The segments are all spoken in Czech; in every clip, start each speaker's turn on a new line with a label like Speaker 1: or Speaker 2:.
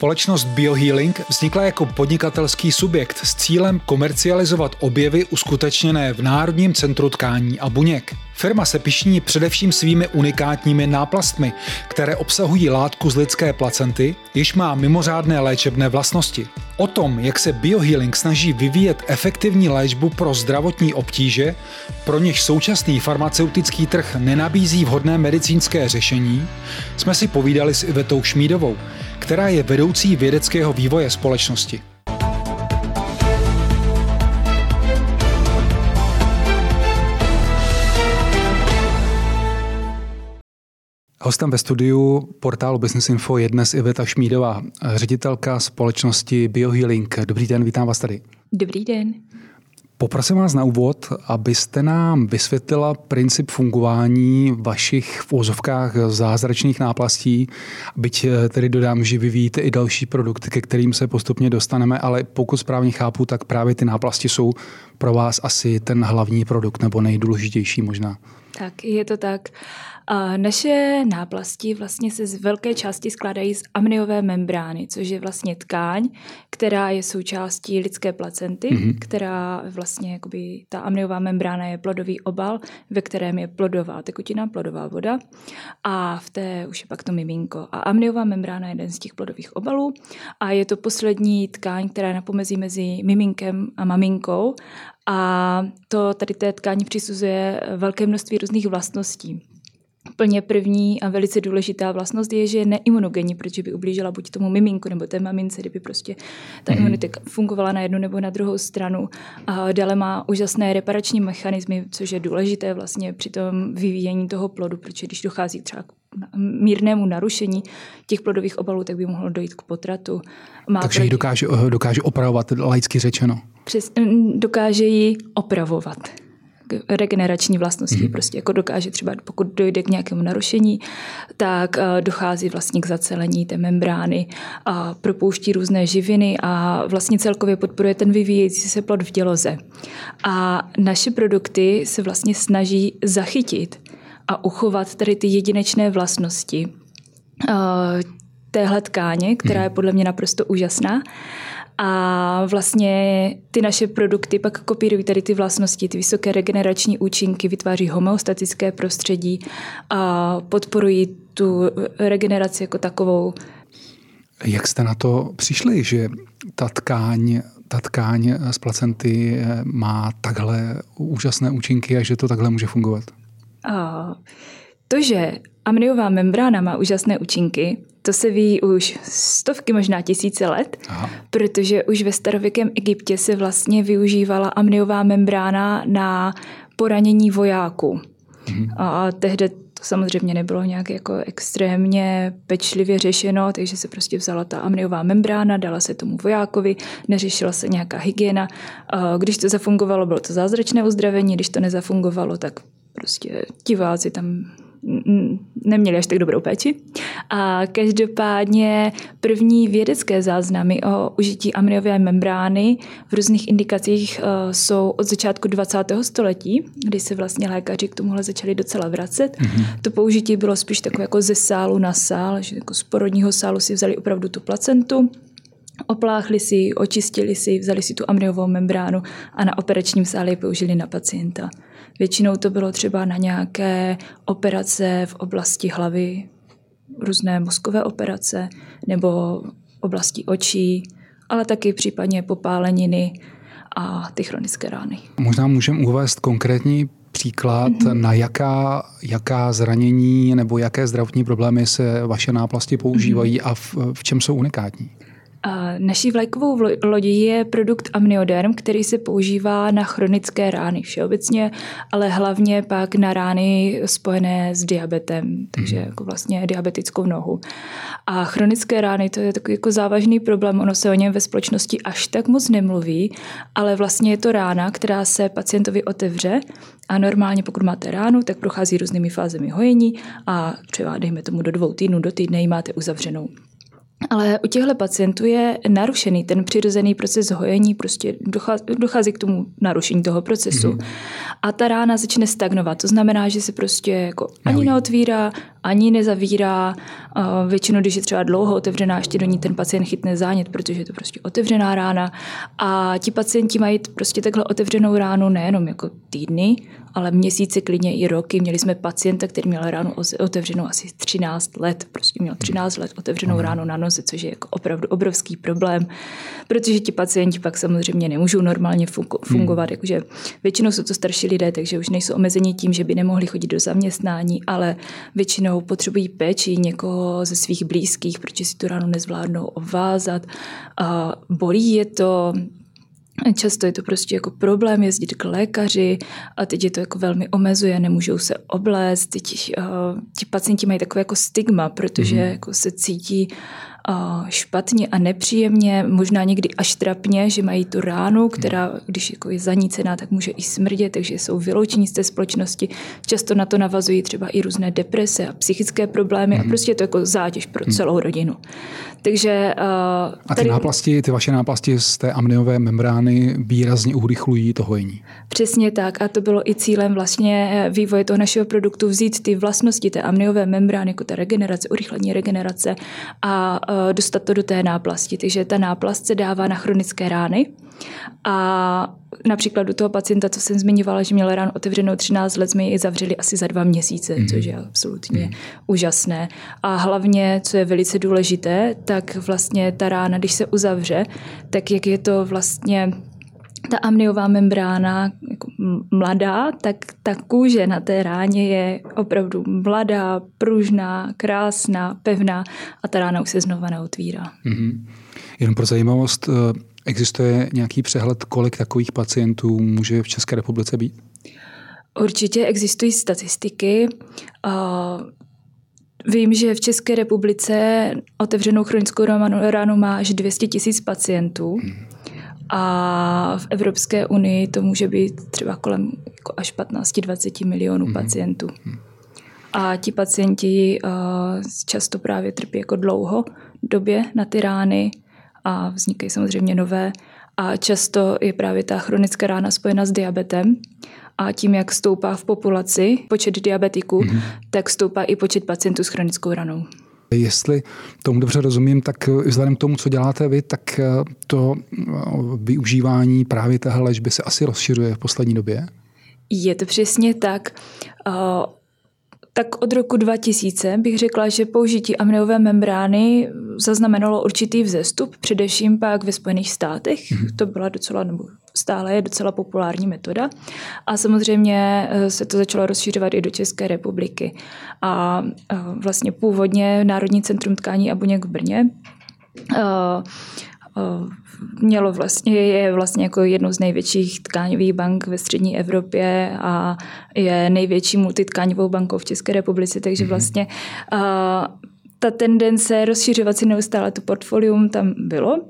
Speaker 1: Společnost Biohealing vznikla jako podnikatelský subjekt s cílem komercializovat objevy uskutečněné v Národním centru tkání a buněk. Firma se pišní především svými unikátními náplastmi, které obsahují látku z lidské placenty, jež má mimořádné léčebné vlastnosti. O tom, jak se biohealing snaží vyvíjet efektivní léčbu pro zdravotní obtíže, pro něž současný farmaceutický trh nenabízí vhodné medicínské řešení, jsme si povídali s Ivetou Šmídovou, která je vedoucí vědeckého vývoje společnosti. Hostem ve studiu portálu Business Info je dnes Iveta Šmídová, ředitelka společnosti Biohealing. Dobrý den, vítám vás tady.
Speaker 2: Dobrý den.
Speaker 1: Poprosím vás na úvod, abyste nám vysvětlila princip fungování vašich v úzovkách zázračných náplastí, byť eh, tedy dodám, že vyvíjíte i další produkty, ke kterým se postupně dostaneme, ale pokud správně chápu, tak právě ty náplasti jsou pro vás asi ten hlavní produkt nebo nejdůležitější možná.
Speaker 2: Tak, je to tak. A naše náplasti vlastně se z velké části skládají z amniové membrány, což je vlastně tkáň, která je součástí lidské placenty, mm-hmm. která vlastně, jakoby, ta amniová membrána je plodový obal, ve kterém je plodová tekutina, plodová voda a v té už je pak to miminko. A amniová membrána je jeden z těch plodových obalů a je to poslední tkáň, která je na pomezí mezi miminkem a maminkou a to tady té tkáni přisuzuje velké množství různých vlastností. Plně první a velice důležitá vlastnost je, že je neimunogenní, protože by ublížila buď tomu miminku nebo té mamince, kdyby prostě ta mm. imunita fungovala na jednu nebo na druhou stranu. A dále má úžasné reparační mechanismy, což je důležité vlastně při tom vyvíjení toho plodu, protože když dochází třeba k mírnému narušení těch plodových obalů, tak by mohlo dojít k potratu.
Speaker 1: Má Takže ji dokáže, dokáže opravovat, laicky řečeno.
Speaker 2: Přes, dokáže ji opravovat regenerační vlastnosti. Mm. Prostě jako dokáže třeba, pokud dojde k nějakému narušení, tak uh, dochází vlastně k zacelení té membrány a propouští různé živiny a vlastně celkově podporuje ten vyvíjející se plod v těloze. A naše produkty se vlastně snaží zachytit a uchovat tady ty jedinečné vlastnosti uh, téhle tkáně, která mhm. je podle mě naprosto úžasná. A vlastně ty naše produkty pak kopírují tady ty vlastnosti, ty vysoké regenerační účinky, vytváří homeostatické prostředí a podporují tu regeneraci jako takovou.
Speaker 1: Jak jste na to přišli, že ta tkáň, ta tkáň z placenty má takhle úžasné účinky a že to takhle může fungovat? A
Speaker 2: to, že amniová membrána má úžasné účinky, to se ví už stovky, možná tisíce let, Aha. protože už ve starověkém Egyptě se vlastně využívala amniová membrána na poranění vojáků. Mhm. A tehdy to samozřejmě nebylo nějak jako extrémně pečlivě řešeno, takže se prostě vzala ta amniová membrána, dala se tomu vojákovi, neřešila se nějaká hygiena. Když to zafungovalo, bylo to zázračné uzdravení, když to nezafungovalo, tak prostě diváci tam neměli až tak dobrou péči. A každopádně první vědecké záznamy o užití amniové membrány v různých indikacích uh, jsou od začátku 20. století, kdy se vlastně lékaři k tomuhle začali docela vracet. Mm-hmm. To použití bylo spíš takové jako ze sálu na sál, že jako z porodního sálu si vzali opravdu tu placentu, opláchli si, očistili si, vzali si tu amniovou membránu a na operačním sále ji použili na pacienta. Většinou to bylo třeba na nějaké operace v oblasti hlavy, různé mozkové operace nebo oblasti očí, ale taky případně popáleniny a ty chronické rány.
Speaker 1: Možná můžeme uvést konkrétní příklad, mm-hmm. na jaká, jaká zranění nebo jaké zdravotní problémy se vaše náplasti používají mm-hmm. a v, v čem jsou unikátní?
Speaker 2: Naší vlajkovou lodí je produkt amnioderm, který se používá na chronické rány všeobecně, ale hlavně pak na rány spojené s diabetem, takže hmm. jako vlastně diabetickou nohu. A chronické rány, to je takový jako závažný problém, ono se o něm ve společnosti až tak moc nemluví, ale vlastně je to rána, která se pacientovi otevře a normálně pokud máte ránu, tak prochází různými fázemi hojení a třeba dejme tomu do dvou týdnů, do týdne ji máte uzavřenou. Ale u těchto pacientů je narušený ten přirozený proces hojení, prostě dochází, k tomu narušení toho procesu. Mm-hmm. A ta rána začne stagnovat. To znamená, že se prostě jako ani neotvírá, ani nezavírá. Většinou, když je třeba dlouho otevřená, ještě do ní ten pacient chytne zánět, protože je to prostě otevřená rána. A ti pacienti mají prostě takhle otevřenou ránu nejenom jako týdny, ale měsíce, klidně i roky. Měli jsme pacienta, který měl ránu otevřenou asi 13 let, prostě měl 13 let otevřenou mhm. ránu na noze, což je jako opravdu obrovský problém, protože ti pacienti pak samozřejmě nemůžou normálně fungovat, hmm. jakože většinou jsou to starší lidé, takže už nejsou omezeni tím, že by nemohli chodit do zaměstnání, ale většinou potřebují péči někoho ze svých blízkých, protože si tu ránu nezvládnou obvázat. A bolí je to, Často je to prostě jako problém jezdit k lékaři a teď je to jako velmi omezuje, nemůžou se oblézt, teď uh, ti pacienti mají takové jako stigma, protože mm-hmm. jako se cítí špatně a nepříjemně, možná někdy až trapně, že mají tu ránu, která, když jako je zanícená, tak může i smrdět, takže jsou vyloučení z té společnosti. Často na to navazují třeba i různé deprese a psychické problémy mm. a mhm. prostě je to jako zátěž pro mhm. celou rodinu. Takže, uh,
Speaker 1: a ty tady... náplasti, ty vaše náplasti z té amniové membrány výrazně urychlují to hojení.
Speaker 2: Přesně tak a to bylo i cílem vlastně vývoje toho našeho produktu vzít ty vlastnosti té amniové membrány, jako ta regenerace, urychlení regenerace a dostat to do té náplasti. Takže ta náplast se dává na chronické rány a například do toho pacienta, co jsem zmiňovala, že měl ránu otevřenou 13 let, jsme ji zavřeli asi za dva měsíce, mm. což je absolutně mm. úžasné. A hlavně, co je velice důležité, tak vlastně ta rána, když se uzavře, tak jak je to vlastně ta amniová membrána jako mladá, tak ta kůže na té ráně je opravdu mladá, pružná, krásná, pevná a ta rána už se znova neotvírá. Mm-hmm.
Speaker 1: Jenom pro zajímavost, eh, existuje nějaký přehled, kolik takových pacientů může v České republice být?
Speaker 2: Určitě existují statistiky. Vím, že v České republice otevřenou chronickou ránu má až 200 tisíc pacientů. Hmm a v Evropské unii to může být třeba kolem jako až 15-20 milionů mm-hmm. pacientů. Mhm. A ti pacienti uh, často právě trpí jako dlouho době na ty rány a vznikají samozřejmě nové. A často je právě ta chronická rána spojena s diabetem. A tím, jak stoupá v populaci počet diabetiků, mm-hmm. tak stoupá i počet pacientů s chronickou ranou.
Speaker 1: Jestli tomu dobře rozumím, tak vzhledem k tomu, co děláte vy, tak eh, to eh, využívání právě téhle léčby se asi rozšiřuje v poslední době?
Speaker 2: Je to přesně tak. Eh, tak od roku 2000 bych řekla, že použití amniové membrány zaznamenalo určitý vzestup, především pak ve Spojených státech. Mm-hmm. To byla docela, nebo stále je docela populární metoda. A samozřejmě eh, se to začalo rozšířovat i do České republiky. A eh, vlastně původně Národní centrum tkání a buněk v Brně eh, mělo vlastně, je vlastně jako jednou z největších tkáňových bank ve střední Evropě a je největší multitkáňovou bankou v České republice, takže mhm. vlastně ta tendence rozšiřovat si neustále to portfolium tam bylo,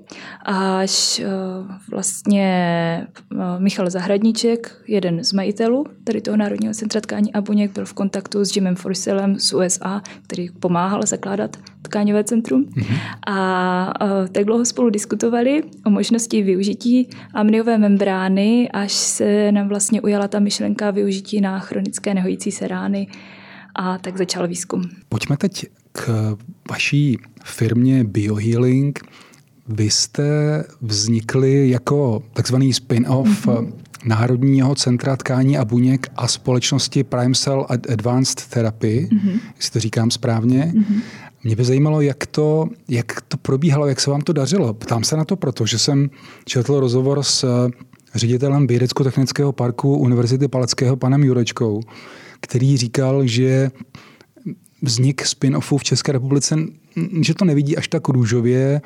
Speaker 2: až uh, vlastně uh, Michal Zahradníček, jeden z majitelů tady toho Národního centra tkání a buněk, byl v kontaktu s Jimem Forselem z USA, který pomáhal zakládat tkáňové centrum. Mm-hmm. A uh, tak dlouho spolu diskutovali o možnosti využití amniové membrány, až se nám vlastně ujala ta myšlenka využití na chronické nehojící se rány a tak začal výzkum.
Speaker 1: Pojďme teď k vaší firmě Biohealing. Vy jste vznikli jako takzvaný spin-off mm-hmm. Národního centra tkání a buněk a společnosti Prime Cell Advanced Therapy, mm-hmm. jestli to říkám správně. Mm-hmm. Mě by zajímalo, jak to, jak to probíhalo, jak se vám to dařilo. Ptám se na to proto, že jsem četl rozhovor s ředitelem Vědecko-technického parku Univerzity Palackého panem Jurečkou, který říkal, že vznik spin-offů v České republice, že to nevidí až tak růžově,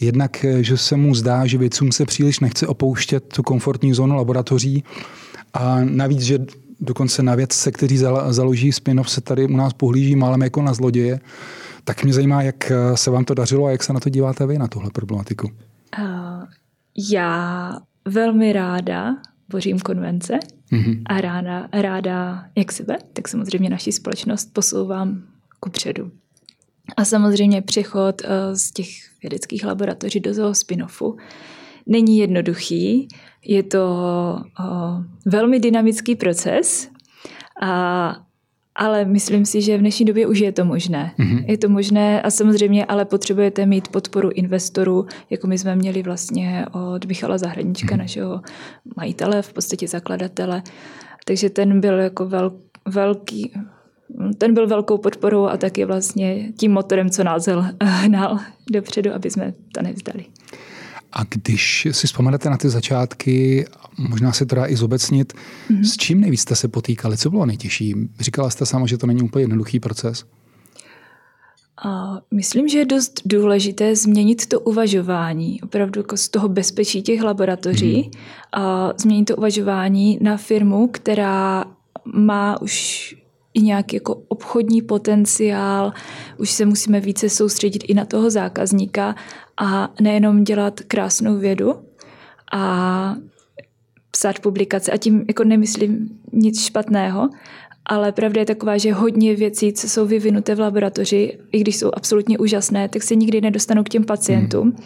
Speaker 1: jednak, že se mu zdá, že vědcům se příliš nechce opouštět tu komfortní zónu laboratoří a navíc, že dokonce na vědce, kteří založí spin-off, se tady u nás pohlíží málem jako na zloděje. Tak mě zajímá, jak se vám to dařilo a jak se na to díváte vy, na tuhle problematiku. Uh,
Speaker 2: já velmi ráda bořím konvence mm-hmm. a ráda, ráda jak sebe, tak samozřejmě naši společnost posouvám kupředu. A samozřejmě přechod eh, z těch vědeckých laboratoří do toho spin-offu není jednoduchý. Je to eh, velmi dynamický proces a ale myslím si, že v dnešní době už je to možné. Mm-hmm. Je to možné a samozřejmě, ale potřebujete mít podporu investorů, jako my jsme měli vlastně od Michala Zahradnička, mm-hmm. našeho majitele, v podstatě zakladatele. Takže ten byl jako vel, velký, ten byl velkou podporou a taky vlastně tím motorem, co nás hnal dopředu, aby jsme to nevzdali.
Speaker 1: A když si vzpomenete na ty začátky, možná se to dá i zobecnit, mm-hmm. s čím nejvíc jste se potýkali? Co bylo nejtěžší? Říkala jste sama, že to není úplně jednoduchý proces.
Speaker 2: A myslím, že je dost důležité změnit to uvažování, opravdu jako z toho bezpečí těch laboratoří, mm. a změnit to uvažování na firmu, která má už i nějaký jako obchodní potenciál, už se musíme více soustředit i na toho zákazníka a nejenom dělat krásnou vědu a psát publikace a tím jako nemyslím nic špatného, ale pravda je taková, že hodně věcí, co jsou vyvinuté v laboratoři, i když jsou absolutně úžasné, tak se nikdy nedostanou k těm pacientům, hmm.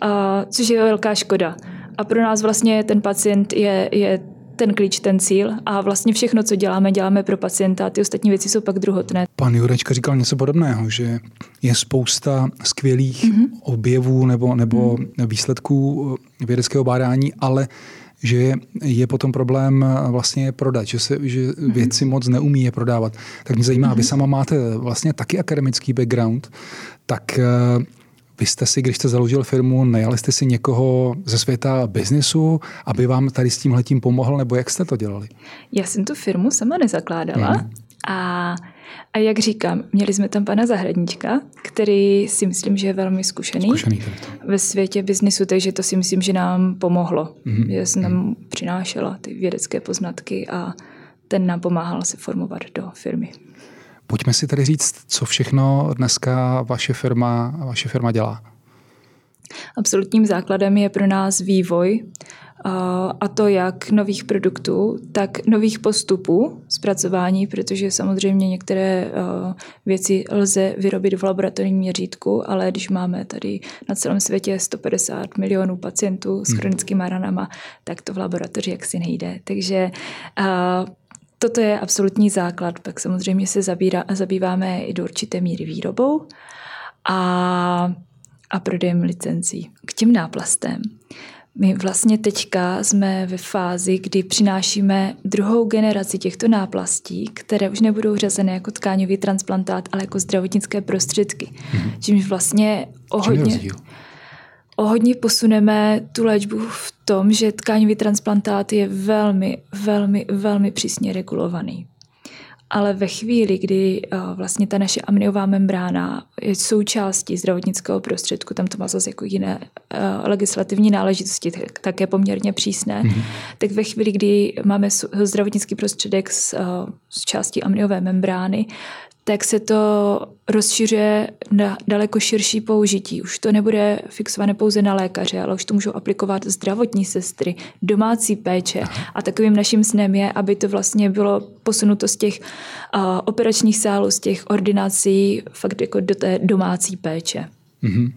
Speaker 2: a, což je velká škoda. A pro nás vlastně ten pacient je, je ten klíč, ten cíl a vlastně všechno, co děláme, děláme pro pacienta a ty ostatní věci jsou pak druhotné.
Speaker 1: Pan Jurečka říkal něco podobného, že je spousta skvělých mm-hmm. objevů nebo, nebo mm-hmm. výsledků vědeckého bádání, ale že je potom problém vlastně je prodat, že, se, že mm-hmm. věci moc neumí je prodávat. Tak mě zajímá, mm-hmm. vy sama máte vlastně taky akademický background, tak eh, vy jste si, když jste založil firmu, najali jste si někoho ze světa biznesu, aby vám tady s tímhletím pomohl, nebo jak jste to dělali?
Speaker 2: Já jsem tu firmu sama nezakládala mm. a, a jak říkám, měli jsme tam pana Zahradníčka, který si myslím, že je velmi zkušený, zkušený ve světě biznesu, takže to si myslím, že nám pomohlo. Mm. Že jsem nám mm. přinášela ty vědecké poznatky a ten nám pomáhal se formovat do firmy.
Speaker 1: Pojďme si tady říct, co všechno dneska vaše firma, vaše firma dělá.
Speaker 2: Absolutním základem je pro nás vývoj a to jak nových produktů, tak nových postupů zpracování, protože samozřejmě některé věci lze vyrobit v laboratorním měřítku, ale když máme tady na celém světě 150 milionů pacientů s hmm. chronickými ranama, tak to v laboratoři jaksi nejde. Takže Toto je absolutní základ. Pak samozřejmě se zabírá, zabýváme i do určité míry výrobou a, a prodejem licencí. K těm náplastem. My vlastně teďka jsme ve fázi, kdy přinášíme druhou generaci těchto náplastí, které už nebudou řazené jako tkáňový transplantát, ale jako zdravotnické prostředky. Mm-hmm. Čímž vlastně o hodně, o hodně posuneme tu léčbu v tom, že tkáňový transplantát je velmi, velmi, velmi přísně regulovaný. Ale ve chvíli, kdy eh, vlastně ta naše amniová membrána je součástí zdravotnického prostředku, tam to má zase jako jiné uh, legislativní náležitosti, také poměrně přísné, mm-hmm. tak ve chvíli, kdy máme zdravotnický prostředek z, z části amniové membrány, tak se to rozšiřuje na daleko širší použití. Už to nebude fixované pouze na lékaře, ale už to můžou aplikovat zdravotní sestry, domácí péče. A takovým naším snem je, aby to vlastně bylo posunuto z těch uh, operačních sálů, z těch ordinací fakt jako do té domácí péče.
Speaker 1: Mm-hmm.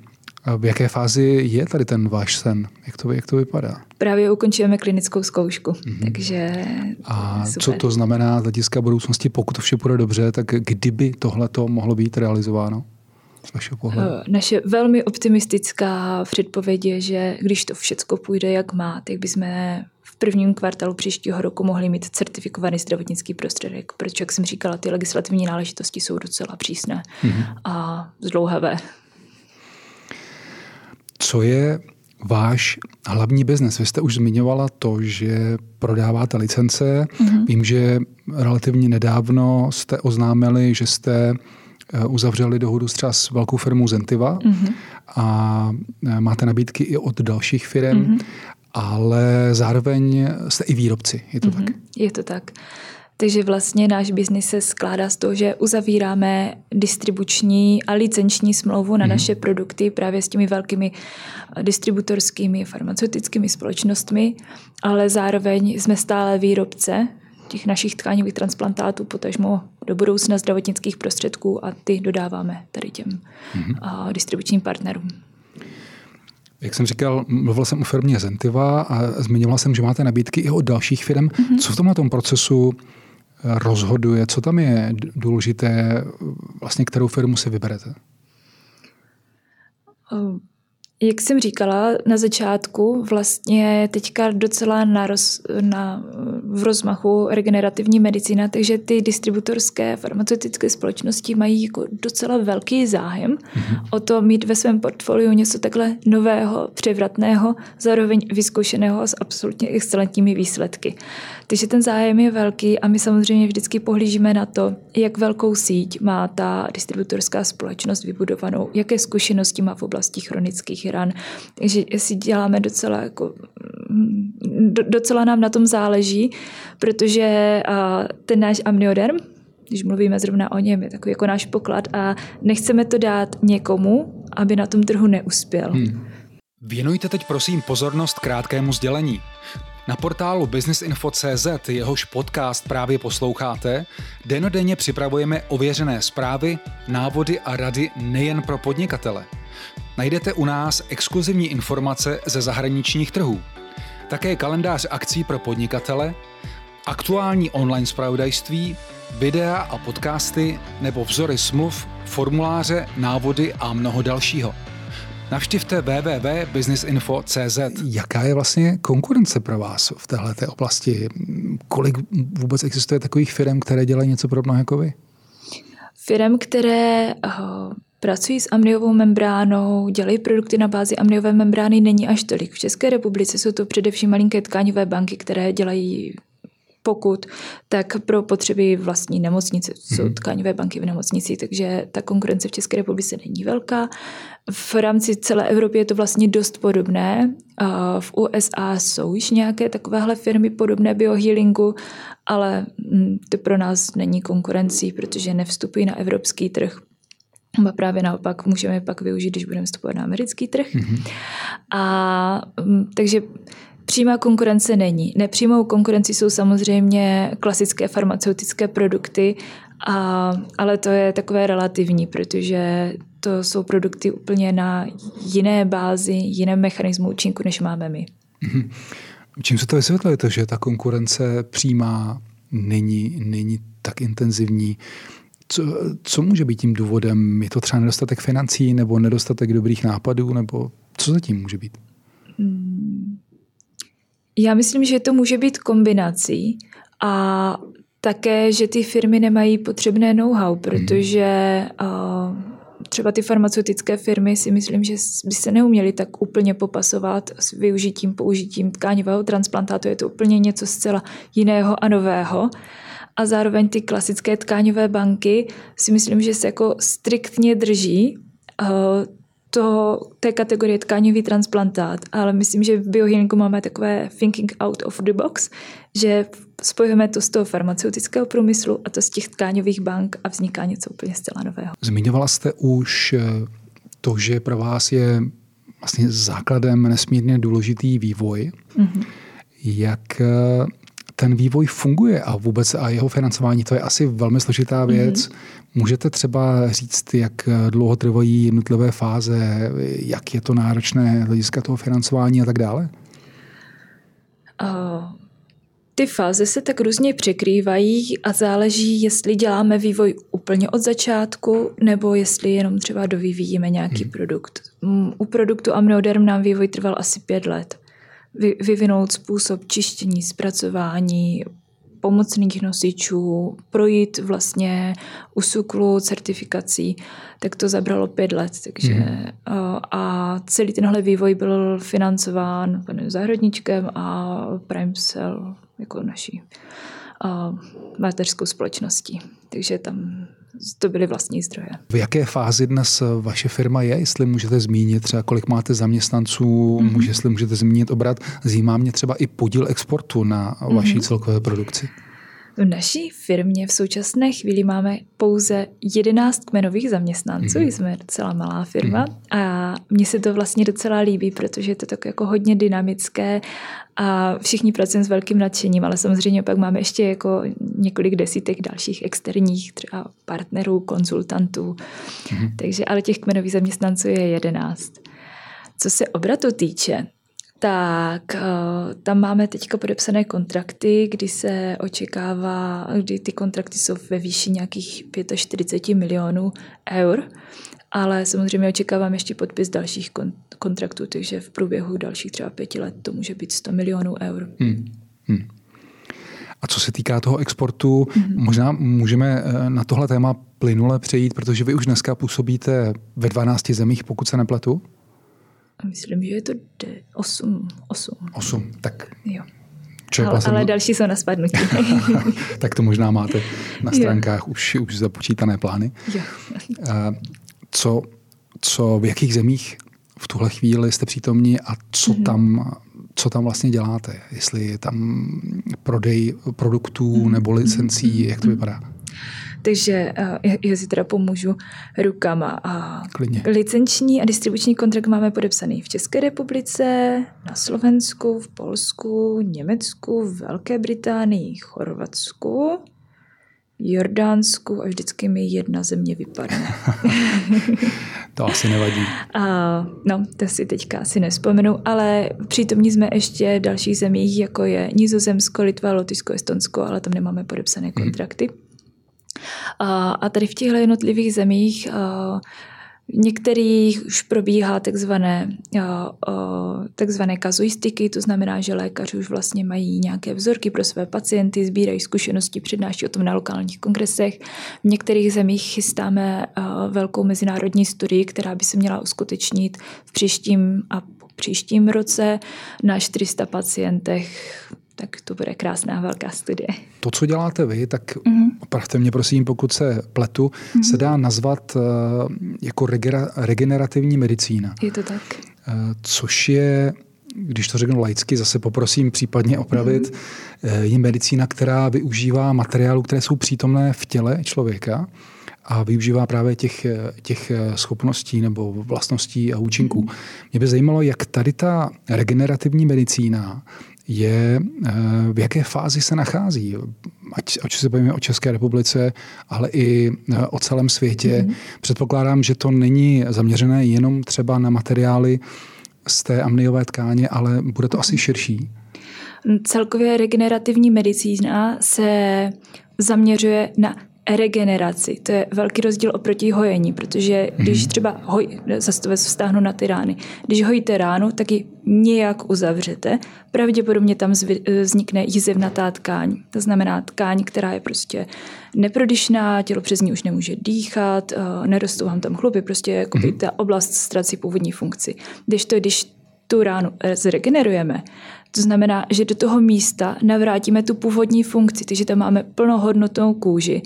Speaker 1: V jaké fázi je tady ten váš sen? Jak to, jak to vypadá?
Speaker 2: Právě ukončujeme klinickou zkoušku, mm-hmm. takže
Speaker 1: A super. co to znamená z hlediska budoucnosti, pokud to vše bude dobře, tak kdyby tohle to mohlo být realizováno? Z vašeho pohledu?
Speaker 2: Eh, naše velmi optimistická předpověď je, že když to všechno půjde jak má, tak bychom v prvním kvartálu příštího roku mohli mít certifikovaný zdravotnický prostředek, protože, jak jsem říkala, ty legislativní náležitosti jsou docela přísné mm-hmm. a zdlouhavé.
Speaker 1: Co je váš hlavní biznes? Vy jste už zmiňovala to, že prodáváte licence. Mm-hmm. Vím, že relativně nedávno jste oznámili, že jste eh, uzavřeli dohodu třeba s velkou firmou Zentiva mm-hmm. a eh, máte nabídky i od dalších firm, mm-hmm. ale zároveň jste i výrobci. Je to mm-hmm. tak?
Speaker 2: Je to tak. Takže vlastně náš biznis se skládá z toho, že uzavíráme distribuční a licenční smlouvu na mm. naše produkty právě s těmi velkými distributorskými farmaceutickými společnostmi, ale zároveň jsme stále výrobce těch našich tkáňových transplantátů, potažmo do budoucna zdravotnických prostředků a ty dodáváme tady těm mm-hmm. distribučním partnerům.
Speaker 1: Jak jsem říkal, mluvil jsem o firmě Zentiva a zmiňoval jsem, že máte nabídky i od dalších firm. Mm-hmm. Co v tomhle tom procesu rozhoduje? Co tam je důležité, vlastně kterou firmu si vyberete?
Speaker 2: Jak jsem říkala na začátku, vlastně teďka docela na, roz, na v rozmachu regenerativní medicína, takže ty distributorské farmaceutické společnosti mají jako docela velký zájem mm-hmm. o to mít ve svém portfoliu něco takhle nového, převratného, zároveň vyzkoušeného s absolutně excelentními výsledky. Takže ten zájem je velký a my samozřejmě vždycky pohlížíme na to, jak velkou síť má ta distributorská společnost vybudovanou, jaké zkušenosti má v oblasti chronických ran. Takže si děláme docela jako mm, docela nám na tom záleží, protože ten náš amnioderm, když mluvíme zrovna o něm, je takový jako náš poklad a nechceme to dát někomu, aby na tom trhu neuspěl. Hmm.
Speaker 1: Věnujte teď prosím pozornost krátkému sdělení. Na portálu businessinfo.cz, jehož podcast právě posloucháte, denodenně připravujeme ověřené zprávy, návody a rady nejen pro podnikatele. Najdete u nás exkluzivní informace ze zahraničních trhů, také kalendář akcí pro podnikatele, aktuální online zpravodajství, videa a podcasty nebo vzory smluv, formuláře, návody a mnoho dalšího. Navštivte www.businessinfo.cz. Jaká je vlastně konkurence pro vás v této oblasti? Kolik vůbec existuje takových firm, které dělají něco podobného jako vy?
Speaker 2: Firm, které uh, pracují s amniovou membránou, dělají produkty na bázi amniové membrány, není až tolik. V České republice jsou to především malinké tkáňové banky, které dělají pokud, tak pro potřeby vlastní nemocnice. Jsou mhm. tkáňové banky v nemocnici, takže ta konkurence v České republice není velká. V rámci celé Evropy je to vlastně dost podobné. V USA jsou již nějaké takovéhle firmy podobné biohealingu, ale hm, to pro nás není konkurencí, protože nevstupují na evropský trh. A právě naopak můžeme pak využít, když budeme vstupovat na americký trh. Mm-hmm. A hm, takže Přímá konkurence není. Nepřímou konkurenci jsou samozřejmě klasické farmaceutické produkty, a, ale to je takové relativní, protože to jsou produkty úplně na jiné bázi, jiném mechanismu účinku, než máme my. Mm-hmm.
Speaker 1: Čím se to vysvětluje, to, že ta konkurence přímá není, není tak intenzivní? Co, co může být tím důvodem? Je to třeba nedostatek financí nebo nedostatek dobrých nápadů? Nebo co zatím může být? Hmm.
Speaker 2: Já myslím, že to může být kombinací a také, že ty firmy nemají potřebné know-how, protože uh, třeba ty farmaceutické firmy si myslím, že by se neuměly tak úplně popasovat s využitím, použitím tkáňového transplantátu. Je to úplně něco zcela jiného a nového. A zároveň ty klasické tkáňové banky si myslím, že se jako striktně drží uh, to, té kategorie tkáňový transplantát, ale myslím, že v biohealingu máme takové thinking out of the box, že spojujeme to z toho farmaceutického průmyslu a to z těch tkáňových bank a vzniká něco úplně zcela nového.
Speaker 1: Zmiňovala jste už eh, to, že pro vás je vlastně základem nesmírně důležitý vývoj. Mm-hmm. Jak eh, ten vývoj funguje a vůbec a jeho financování, to je asi velmi složitá věc. Mm-hmm. Můžete třeba říct, jak dlouho trvají jednotlivé fáze, jak je to náročné hlediska toho financování a tak dále?
Speaker 2: Uh, ty fáze se tak různě překrývají a záleží, jestli děláme vývoj úplně od začátku, nebo jestli jenom třeba dovyvíjíme nějaký hmm. produkt. U produktu Amneoderm nám vývoj trval asi pět let vyvinout způsob čištění, zpracování pomocných nosičů, projít vlastně u SUKLu certifikací, tak to zabralo pět let. Takže, hmm. a celý tenhle vývoj byl financován panem Zahradničkem a Primecell jako naší mateřskou společností. Takže tam to byly vlastní zdroje.
Speaker 1: V jaké fázi dnes vaše firma je, jestli můžete zmínit třeba, kolik máte zaměstnanců, mm-hmm. jestli můžete zmínit obrat, zajímá mě třeba i podíl exportu na vaší mm-hmm. celkové produkci.
Speaker 2: V naší firmě v současné chvíli máme pouze 11 kmenových zaměstnanců, mm-hmm. jsme docela malá firma mm-hmm. a mně se to vlastně docela líbí, protože je to tak jako hodně dynamické a všichni pracujeme s velkým nadšením, ale samozřejmě pak máme ještě jako několik desítek dalších externích třeba partnerů, konzultantů, mm-hmm. takže ale těch kmenových zaměstnanců je 11. Co se obratu týče, tak tam máme teďka podepsané kontrakty, kdy se očekává, kdy ty kontrakty jsou ve výši nějakých 45 milionů eur, ale samozřejmě očekávám ještě podpis dalších kontraktů, takže v průběhu dalších třeba pěti let to může být 100 milionů eur. Hmm. Hmm.
Speaker 1: A co se týká toho exportu, mm-hmm. možná můžeme eh, na tohle téma plynule přejít, protože vy už dneska působíte ve 12 zemích, pokud se nepletu?
Speaker 2: Myslím, že je to 8. 8.
Speaker 1: 8, tak
Speaker 2: jo. Ale, ale další jsou na spadnutí.
Speaker 1: tak to možná máte na stránkách už, už započítané plány.
Speaker 2: Jo.
Speaker 1: Co, co, v jakých zemích v tuhle chvíli jste přítomní a co mm-hmm. tam co tam vlastně děláte, jestli je tam prodej produktů mm-hmm. nebo licencí, jak to vypadá.
Speaker 2: Takže uh, já si teda pomůžu rukama. A
Speaker 1: Klidně.
Speaker 2: Licenční a distribuční kontrakt máme podepsaný v České republice, na Slovensku, v Polsku, Německu, v Velké Británii, Chorvatsku, Jordánsku a vždycky mi jedna země vypadne.
Speaker 1: to asi nevadí.
Speaker 2: A, no, to si teďka asi nespomenu, ale přítomní jsme ještě v dalších zemích, jako je Nizozemsko, Litva, Lotyšsko, Estonsko, ale tam nemáme podepsané mhm. kontrakty. Hmm. A, a tady v těchto jednotlivých zemích v některých už probíhá takzvané, takzvané kazuistiky, to znamená, že lékaři už vlastně mají nějaké vzorky pro své pacienty, sbírají zkušenosti, přednáší o tom na lokálních kongresech. V některých zemích chystáme velkou mezinárodní studii, která by se měla uskutečnit v příštím a po příštím roce na 400 pacientech tak to bude krásná velká studie.
Speaker 1: To, co děláte vy, tak mm-hmm. Opravte mě prosím, pokud se pletu, mm-hmm. se dá nazvat uh, jako regenerativní medicína.
Speaker 2: Je to tak.
Speaker 1: Uh, což je, když to řeknu laicky, zase poprosím případně opravit, mm-hmm. je medicína, která využívá materiálů, které jsou přítomné v těle člověka a využívá právě těch, těch schopností nebo vlastností a účinků. Mm. Mě by zajímalo, jak tady ta regenerativní medicína je, eh, v jaké fázi se nachází. Ať, ať se bavíme o České republice, ale i eh, o celém světě. Mm-hmm. Předpokládám, že to není zaměřené jenom třeba na materiály z té amniové tkáně, ale bude to asi širší.
Speaker 2: Celkově regenerativní medicína se zaměřuje na regeneraci. To je velký rozdíl oproti hojení, protože když mhm. třeba hoj, zase to vztáhnu na ty rány, když hojíte ránu, tak ji nějak uzavřete, pravděpodobně tam vznikne jizevnatá tkáň. To znamená tkáň, která je prostě neprodyšná, tělo přes ní už nemůže dýchat, eh, nerostou vám tam chlupy, prostě jako ta oblast ztrácí původní funkci. Když to, když tu ránu zregenerujeme, to znamená, že do toho místa navrátíme tu původní funkci, takže tam máme plnohodnotnou kůži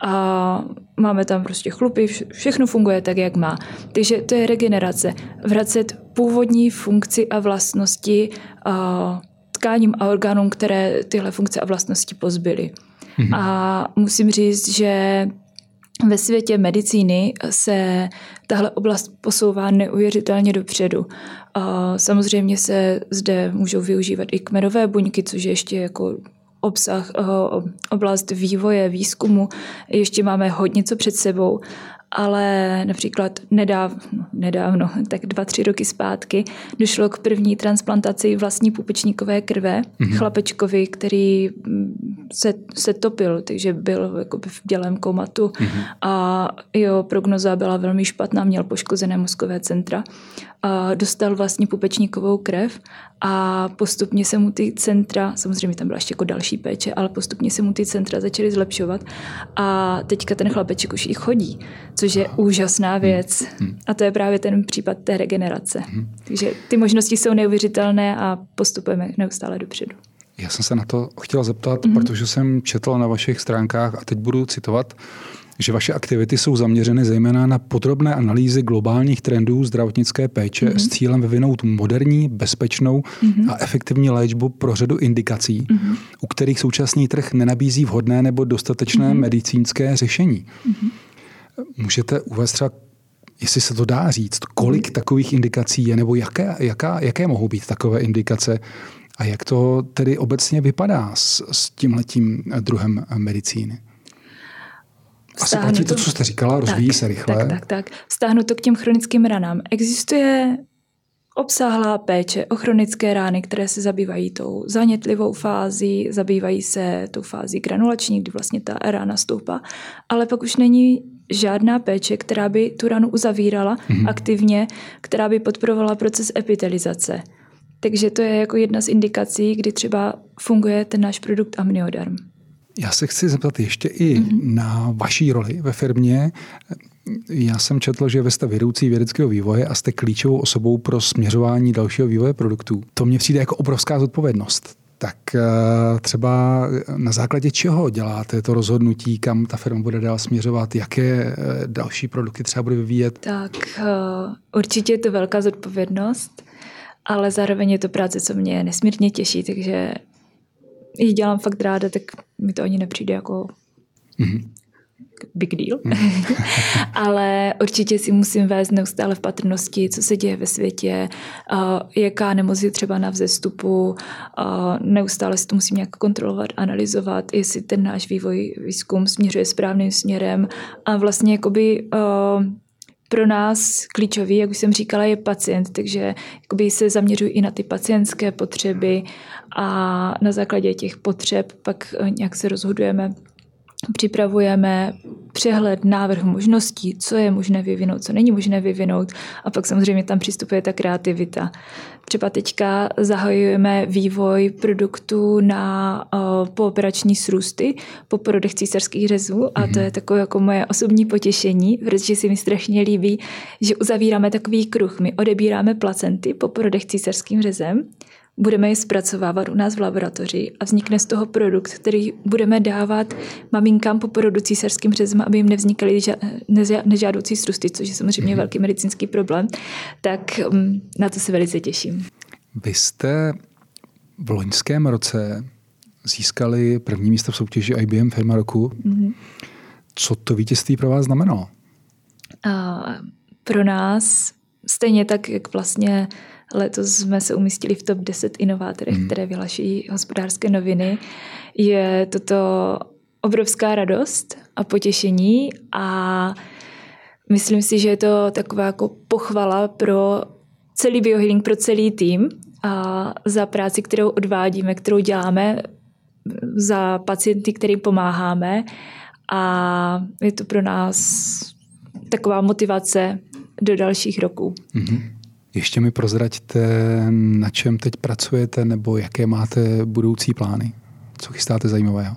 Speaker 2: a máme tam prostě chlupy, všechno funguje tak, jak má. Takže to je regenerace. Vracet původní funkci a vlastnosti a tkáním a orgánům, které tyhle funkce a vlastnosti pozbyly. Mhm. A musím říct, že ve světě medicíny se tahle oblast posouvá neuvěřitelně dopředu. A samozřejmě se zde můžou využívat i kmenové buňky, což je ještě jako obsah, eh, oblast vývoje, výzkumu. Ještě máme hodně co před sebou, ale například nedávno, nedávno, tak dva, tři roky zpátky, došlo k první transplantaci vlastní pupečníkové krve mm-hmm. chlapečkovi, který mm, se, se topil, takže byl jakoby v dělém komatu mm-hmm. a jeho prognoza byla velmi špatná, měl poškozené mozkové centra dostal vlastně pupečníkovou krev a postupně se mu ty centra, samozřejmě tam byla ještě jako další péče, ale postupně se mu ty centra začaly zlepšovat a teďka ten chlapeček už i chodí, což je úžasná hmm. věc. Hmm. A to je právě ten případ té regenerace. Hmm. Takže ty možnosti jsou neuvěřitelné a postupujeme neustále dopředu.
Speaker 1: Já jsem se na to chtěla zeptat, mm-hmm. protože jsem četl na vašich stránkách a teď budu citovat, že vaše aktivity jsou zaměřeny zejména na podrobné analýzy globálních trendů zdravotnické péče mm-hmm. s cílem vyvinout moderní, bezpečnou mm-hmm. a efektivní léčbu pro řadu indikací, mm-hmm. u kterých současný trh nenabízí vhodné nebo dostatečné mm-hmm. medicínské řešení. Mm-hmm. Můžete uvést třeba jestli se to dá říct, kolik mm. takových indikací je, nebo jaké, jaká, jaké mohou být takové indikace a jak to tedy obecně vypadá s, s tímhletím druhem medicíny? Asi platí to, co jste říkala, rozvíjí tak, se rychle.
Speaker 2: Tak, tak, tak. Stáhnu to k těm chronickým ranám. Existuje obsáhlá péče o chronické rány, které se zabývají tou zanětlivou fází, zabývají se tou fází granulační, kdy vlastně ta rána stoupá, ale pak už není žádná péče, která by tu ranu uzavírala mm-hmm. aktivně, která by podporovala proces epitelizace. Takže to je jako jedna z indikací, kdy třeba funguje ten náš produkt amniodarm.
Speaker 1: Já se chci zeptat ještě i mm-hmm. na vaší roli ve firmě. Já jsem četl, že vy jste vedoucí vědeckého vývoje a jste klíčovou osobou pro směřování dalšího vývoje produktů. To mně přijde jako obrovská zodpovědnost. Tak eh, třeba na základě čeho děláte to rozhodnutí, kam ta firma bude dál směřovat, jaké eh, další produkty třeba bude vyvíjet?
Speaker 2: Tak eh, určitě je to velká zodpovědnost, ale zároveň je to práce, co mě nesmírně těší, takže ji dělám fakt ráda, tak mi to ani nepřijde jako mm-hmm big deal. Mm. Ale určitě si musím vést neustále v patrnosti, co se děje ve světě, uh, jaká nemoc je třeba na vzestupu. Uh, neustále si to musím nějak kontrolovat, analyzovat, jestli ten náš vývoj, výzkum směřuje správným směrem. A vlastně jakoby uh, pro nás klíčový, jak už jsem říkala, je pacient, takže jakoby se zaměřuji i na ty pacientské potřeby a na základě těch potřeb pak nějak se rozhodujeme, připravujeme přehled, návrh možností, co je možné vyvinout, co není možné vyvinout a pak samozřejmě tam přistupuje ta kreativita. Třeba teďka zahajujeme vývoj produktů na uh, pooperační srůsty po porodech císařských řezů a to mhm. je takové jako moje osobní potěšení, protože si mi strašně líbí, že uzavíráme takový kruh. My odebíráme placenty po porodech císařským řezem budeme je zpracovávat u nás v laboratoři a vznikne z toho produkt, který budeme dávat maminkám po porodu císařským řezem, aby jim nevznikaly nežádoucí strusty, což je samozřejmě mm-hmm. velký medicínský problém, tak mm, na to se velice těším.
Speaker 1: Vy jste v loňském roce získali první místo v soutěži IBM Firma roku. Mm-hmm. Co to vítězství pro vás znamenalo?
Speaker 2: A pro nás stejně tak, jak vlastně Letos jsme se umístili v top 10 inovátorech, hmm. které vyhlaší hospodářské noviny. Je toto obrovská radost a potěšení a myslím si, že je to taková jako pochvala pro celý biohealing, pro celý tým a za práci, kterou odvádíme, kterou děláme, za pacienty, kterým pomáháme a je to pro nás taková motivace do dalších roků. Mm-hmm.
Speaker 1: Ještě mi prozraďte, na čem teď pracujete nebo jaké máte budoucí plány. Co chystáte zajímavého?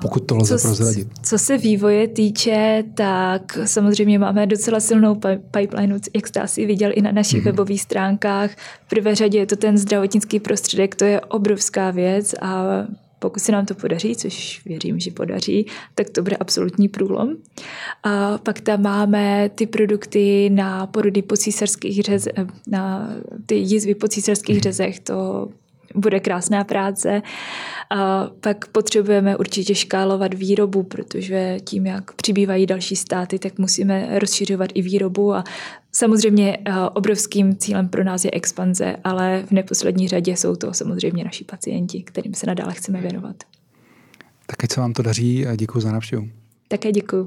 Speaker 1: Pokud to lze co, prozradit.
Speaker 2: Co se vývoje týče, tak samozřejmě máme docela silnou pipeline, jak jste asi viděl i na našich mm-hmm. webových stránkách. V prvé řadě je to ten zdravotnický prostředek, to je obrovská věc a pokud se nám to podaří, což věřím, že podaří, tak to bude absolutní průlom. A pak tam máme ty produkty na porody po císařských řezech, na ty jizvy po císařských řezech, to bude krásná práce. A pak potřebujeme určitě škálovat výrobu, protože tím, jak přibývají další státy, tak musíme rozšiřovat i výrobu a samozřejmě obrovským cílem pro nás je expanze, ale v neposlední řadě jsou to samozřejmě naši pacienti, kterým se nadále chceme věnovat.
Speaker 1: Tak ať se vám to daří a děkuji za návštěvu.
Speaker 2: Také děkuji.